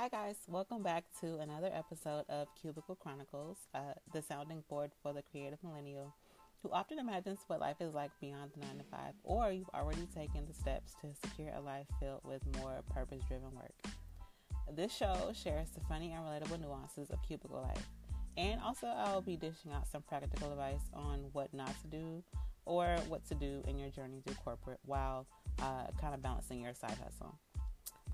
Hi, guys. Welcome back to another episode of Cubicle Chronicles, uh, the sounding board for the creative millennial who often imagines what life is like beyond the 9 to 5, or you've already taken the steps to secure a life filled with more purpose driven work. This show shares the funny and relatable nuances of cubicle life. And also, I'll be dishing out some practical advice on what not to do or what to do in your journey through corporate while uh, kind of balancing your side hustle.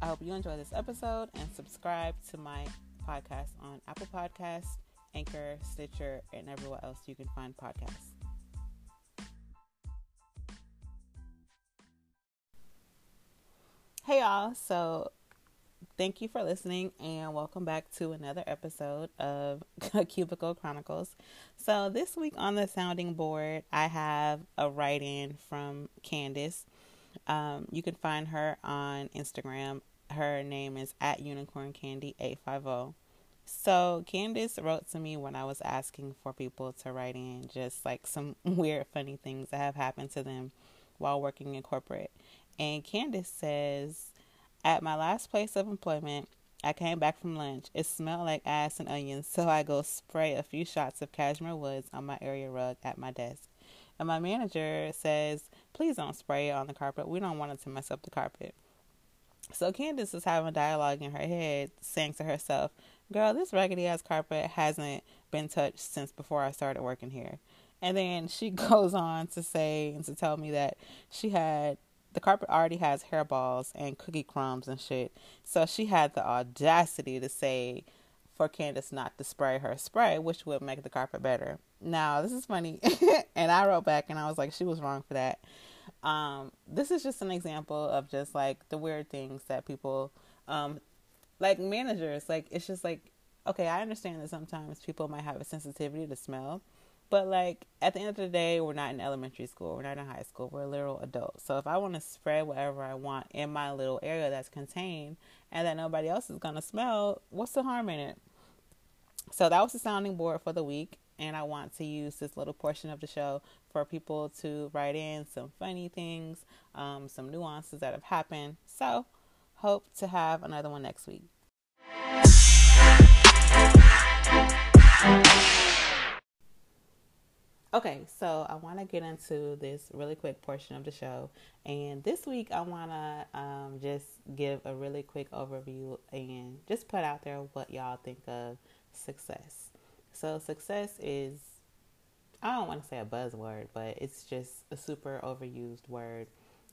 I hope you enjoy this episode and subscribe to my podcast on Apple Podcasts, Anchor, Stitcher, and everywhere else you can find podcasts. Hey y'all, so thank you for listening and welcome back to another episode of Cubicle Chronicles. So, this week on the sounding board, I have a write in from Candace. Um, you can find her on Instagram. Her name is at Unicorn Candy 850. So, Candace wrote to me when I was asking for people to write in just like some weird, funny things that have happened to them while working in corporate. And Candace says, At my last place of employment, I came back from lunch. It smelled like ass and onions, so I go spray a few shots of cashmere woods on my area rug at my desk. And my manager says, Please don't spray it on the carpet. We don't want it to mess up the carpet. So Candace is having a dialogue in her head, saying to herself, Girl, this raggedy ass carpet hasn't been touched since before I started working here. And then she goes on to say and to tell me that she had the carpet already has hairballs and cookie crumbs and shit. So she had the audacity to say for Candace not to spray her spray, which would make the carpet better. Now, this is funny. and I wrote back and I was like, she was wrong for that. Um, this is just an example of just like the weird things that people, um, like managers, like it's just like, okay, I understand that sometimes people might have a sensitivity to smell, but like at the end of the day, we're not in elementary school, we're not in high school, we're a literal adults. So if I want to spread whatever I want in my little area that's contained and that nobody else is gonna smell, what's the harm in it? So that was the sounding board for the week, and I want to use this little portion of the show for people to write in some funny things, um, some nuances that have happened. So hope to have another one next week. Okay, so I want to get into this really quick portion of the show. And this week, I want to um, just give a really quick overview and just put out there what y'all think of success. So, success is, I don't want to say a buzzword, but it's just a super overused word.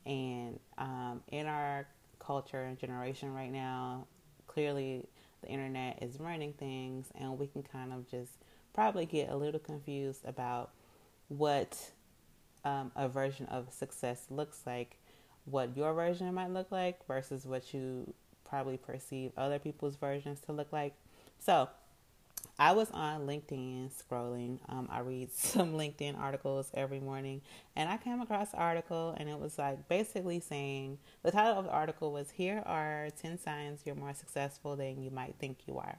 And um, in our culture and generation right now, clearly the internet is running things, and we can kind of just probably get a little confused about what um, a version of success looks like, what your version might look like versus what you probably perceive other people's versions to look like. So, I was on LinkedIn scrolling. Um, I read some LinkedIn articles every morning, and I came across an article, and it was like basically saying the title of the article was "Here are ten signs you're more successful than you might think you are."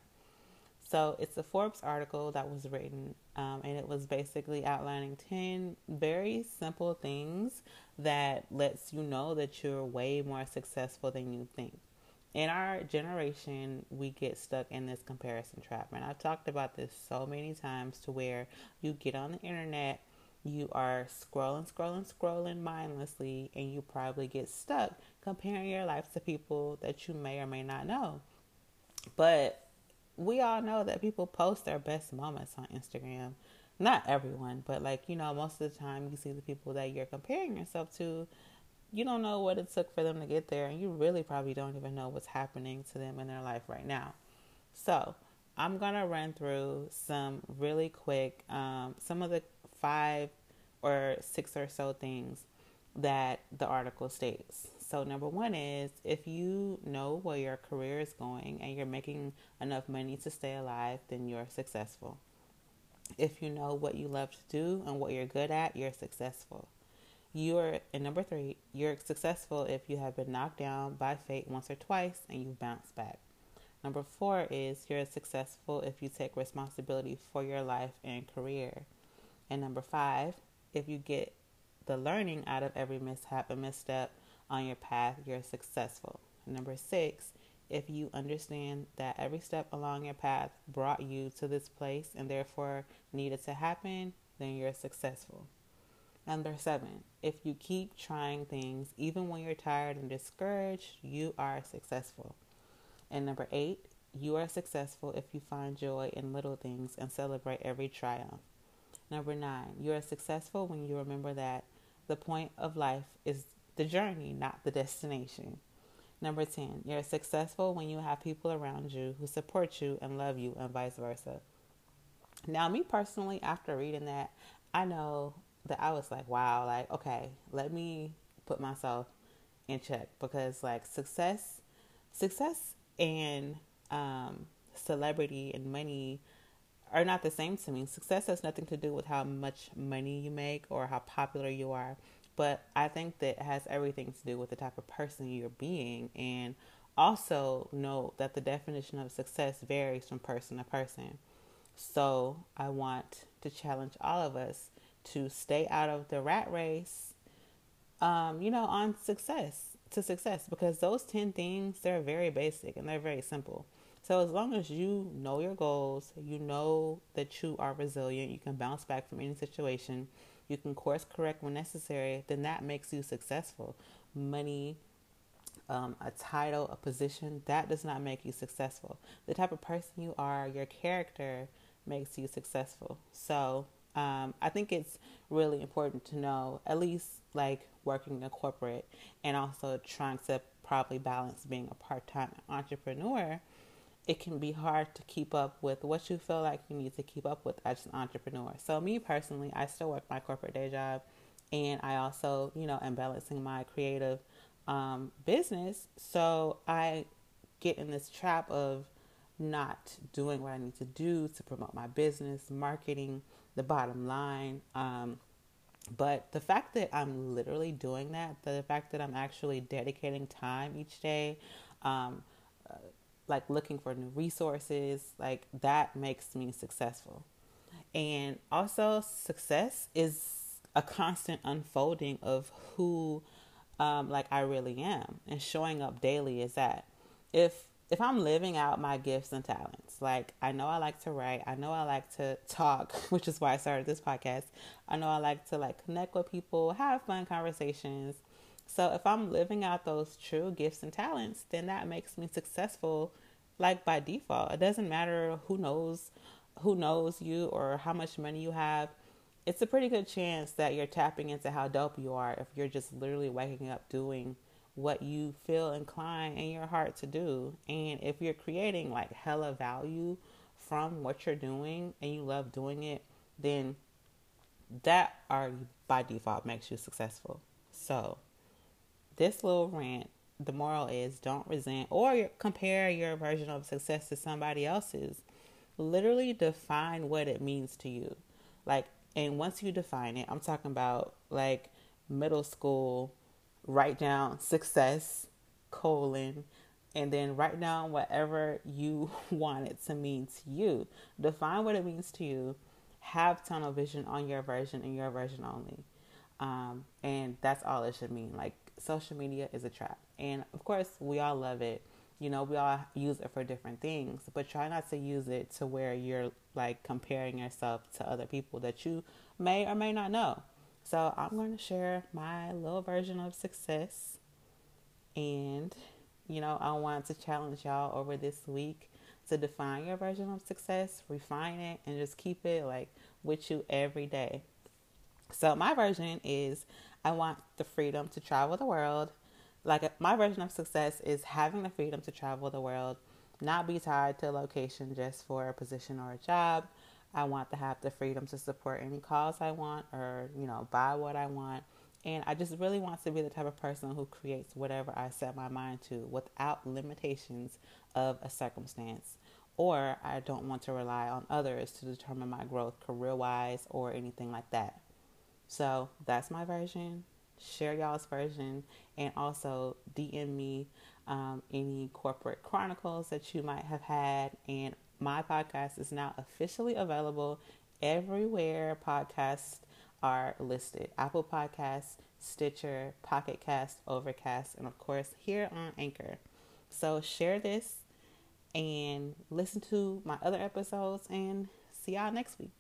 So it's a Forbes article that was written, um, and it was basically outlining 10 very simple things that lets you know that you're way more successful than you think. In our generation, we get stuck in this comparison trap. And I've talked about this so many times to where you get on the internet, you are scrolling, scrolling, scrolling mindlessly, and you probably get stuck comparing your life to people that you may or may not know. But we all know that people post their best moments on Instagram. Not everyone, but like, you know, most of the time you see the people that you're comparing yourself to, you don't know what it took for them to get there, and you really probably don't even know what's happening to them in their life right now. So, I'm to run through some really quick, um, some of the five or six or so things that the article states. So, number one is if you know where your career is going and you're making enough money to stay alive, then you're successful. If you know what you love to do and what you're good at, you're successful. You're, and number three, you're successful if you have been knocked down by fate once or twice and you bounce back. Number four is you're successful if you take responsibility for your life and career. And number five, if you get the learning out of every mishap and misstep on your path, you're successful. Number six, if you understand that every step along your path brought you to this place and therefore needed to happen, then you're successful. Number seven, if you keep trying things, even when you're tired and discouraged, you are successful. And number eight, you are successful if you find joy in little things and celebrate every triumph. Number nine, you are successful when you remember that the point of life is the journey, not the destination. Number 10, you're successful when you have people around you who support you and love you, and vice versa. Now, me personally, after reading that, I know that I was like, wow, like, okay, let me put myself in check because, like, success, success and um, celebrity and money are not the same to me. Success has nothing to do with how much money you make or how popular you are, but I think that it has everything to do with the type of person you're being. And also know that the definition of success varies from person to person. So I want to challenge all of us to stay out of the rat race, um, you know, on success to success because those 10 things, they're very basic and they're very simple. So as long as you know your goals, you know that you are resilient, you can bounce back from any situation, you can course correct when necessary, then that makes you successful. Money, um, a title, a position, that does not make you successful. The type of person you are, your character makes you successful. So um, I think it's really important to know, at least like working in corporate and also trying to probably balance being a part time entrepreneur it can be hard to keep up with what you feel like you need to keep up with as an entrepreneur. So, me personally, I still work my corporate day job, and I also, you know, am balancing my creative um, business. So, I get in this trap of not doing what I need to do to promote my business, marketing, the bottom line. Um, but the fact that I'm literally doing that, the fact that I'm actually dedicating time each day, um, like looking for new resources, like that makes me successful. And also, success is a constant unfolding of who, um, like I really am, and showing up daily is that. If if I'm living out my gifts and talents, like I know I like to write, I know I like to talk, which is why I started this podcast. I know I like to like connect with people, have fun conversations, so if I'm living out those true gifts and talents, then that makes me successful like by default. It doesn't matter who knows who knows you or how much money you have. It's a pretty good chance that you're tapping into how dope you are if you're just literally waking up doing what you feel inclined in your heart to do. And if you're creating like hella value from what you're doing and you love doing it, then that already by default makes you successful. So this little rant, the moral is don't resent or compare your version of success to somebody else's. Literally define what it means to you. Like, and once you define it, I'm talking about like middle school, write down success, colon, and then write down whatever you want it to mean to you. Define what it means to you. Have tunnel vision on your version and your version only. Um, and that's all it should mean. Like social media is a trap. And of course, we all love it. You know, we all use it for different things, but try not to use it to where you're like comparing yourself to other people that you may or may not know. So, I'm going to share my little version of success. And, you know, I want to challenge y'all over this week to define your version of success, refine it, and just keep it like with you every day. So, my version is I want the freedom to travel the world. Like my version of success is having the freedom to travel the world, not be tied to a location just for a position or a job. I want to have the freedom to support any cause I want or, you know, buy what I want. And I just really want to be the type of person who creates whatever I set my mind to without limitations of a circumstance. Or I don't want to rely on others to determine my growth career wise or anything like that. So that's my version. Share y'all's version and also DM me um, any corporate chronicles that you might have had. And my podcast is now officially available everywhere podcasts are listed Apple Podcasts, Stitcher, Pocket Cast, Overcast, and of course here on Anchor. So share this and listen to my other episodes and see y'all next week.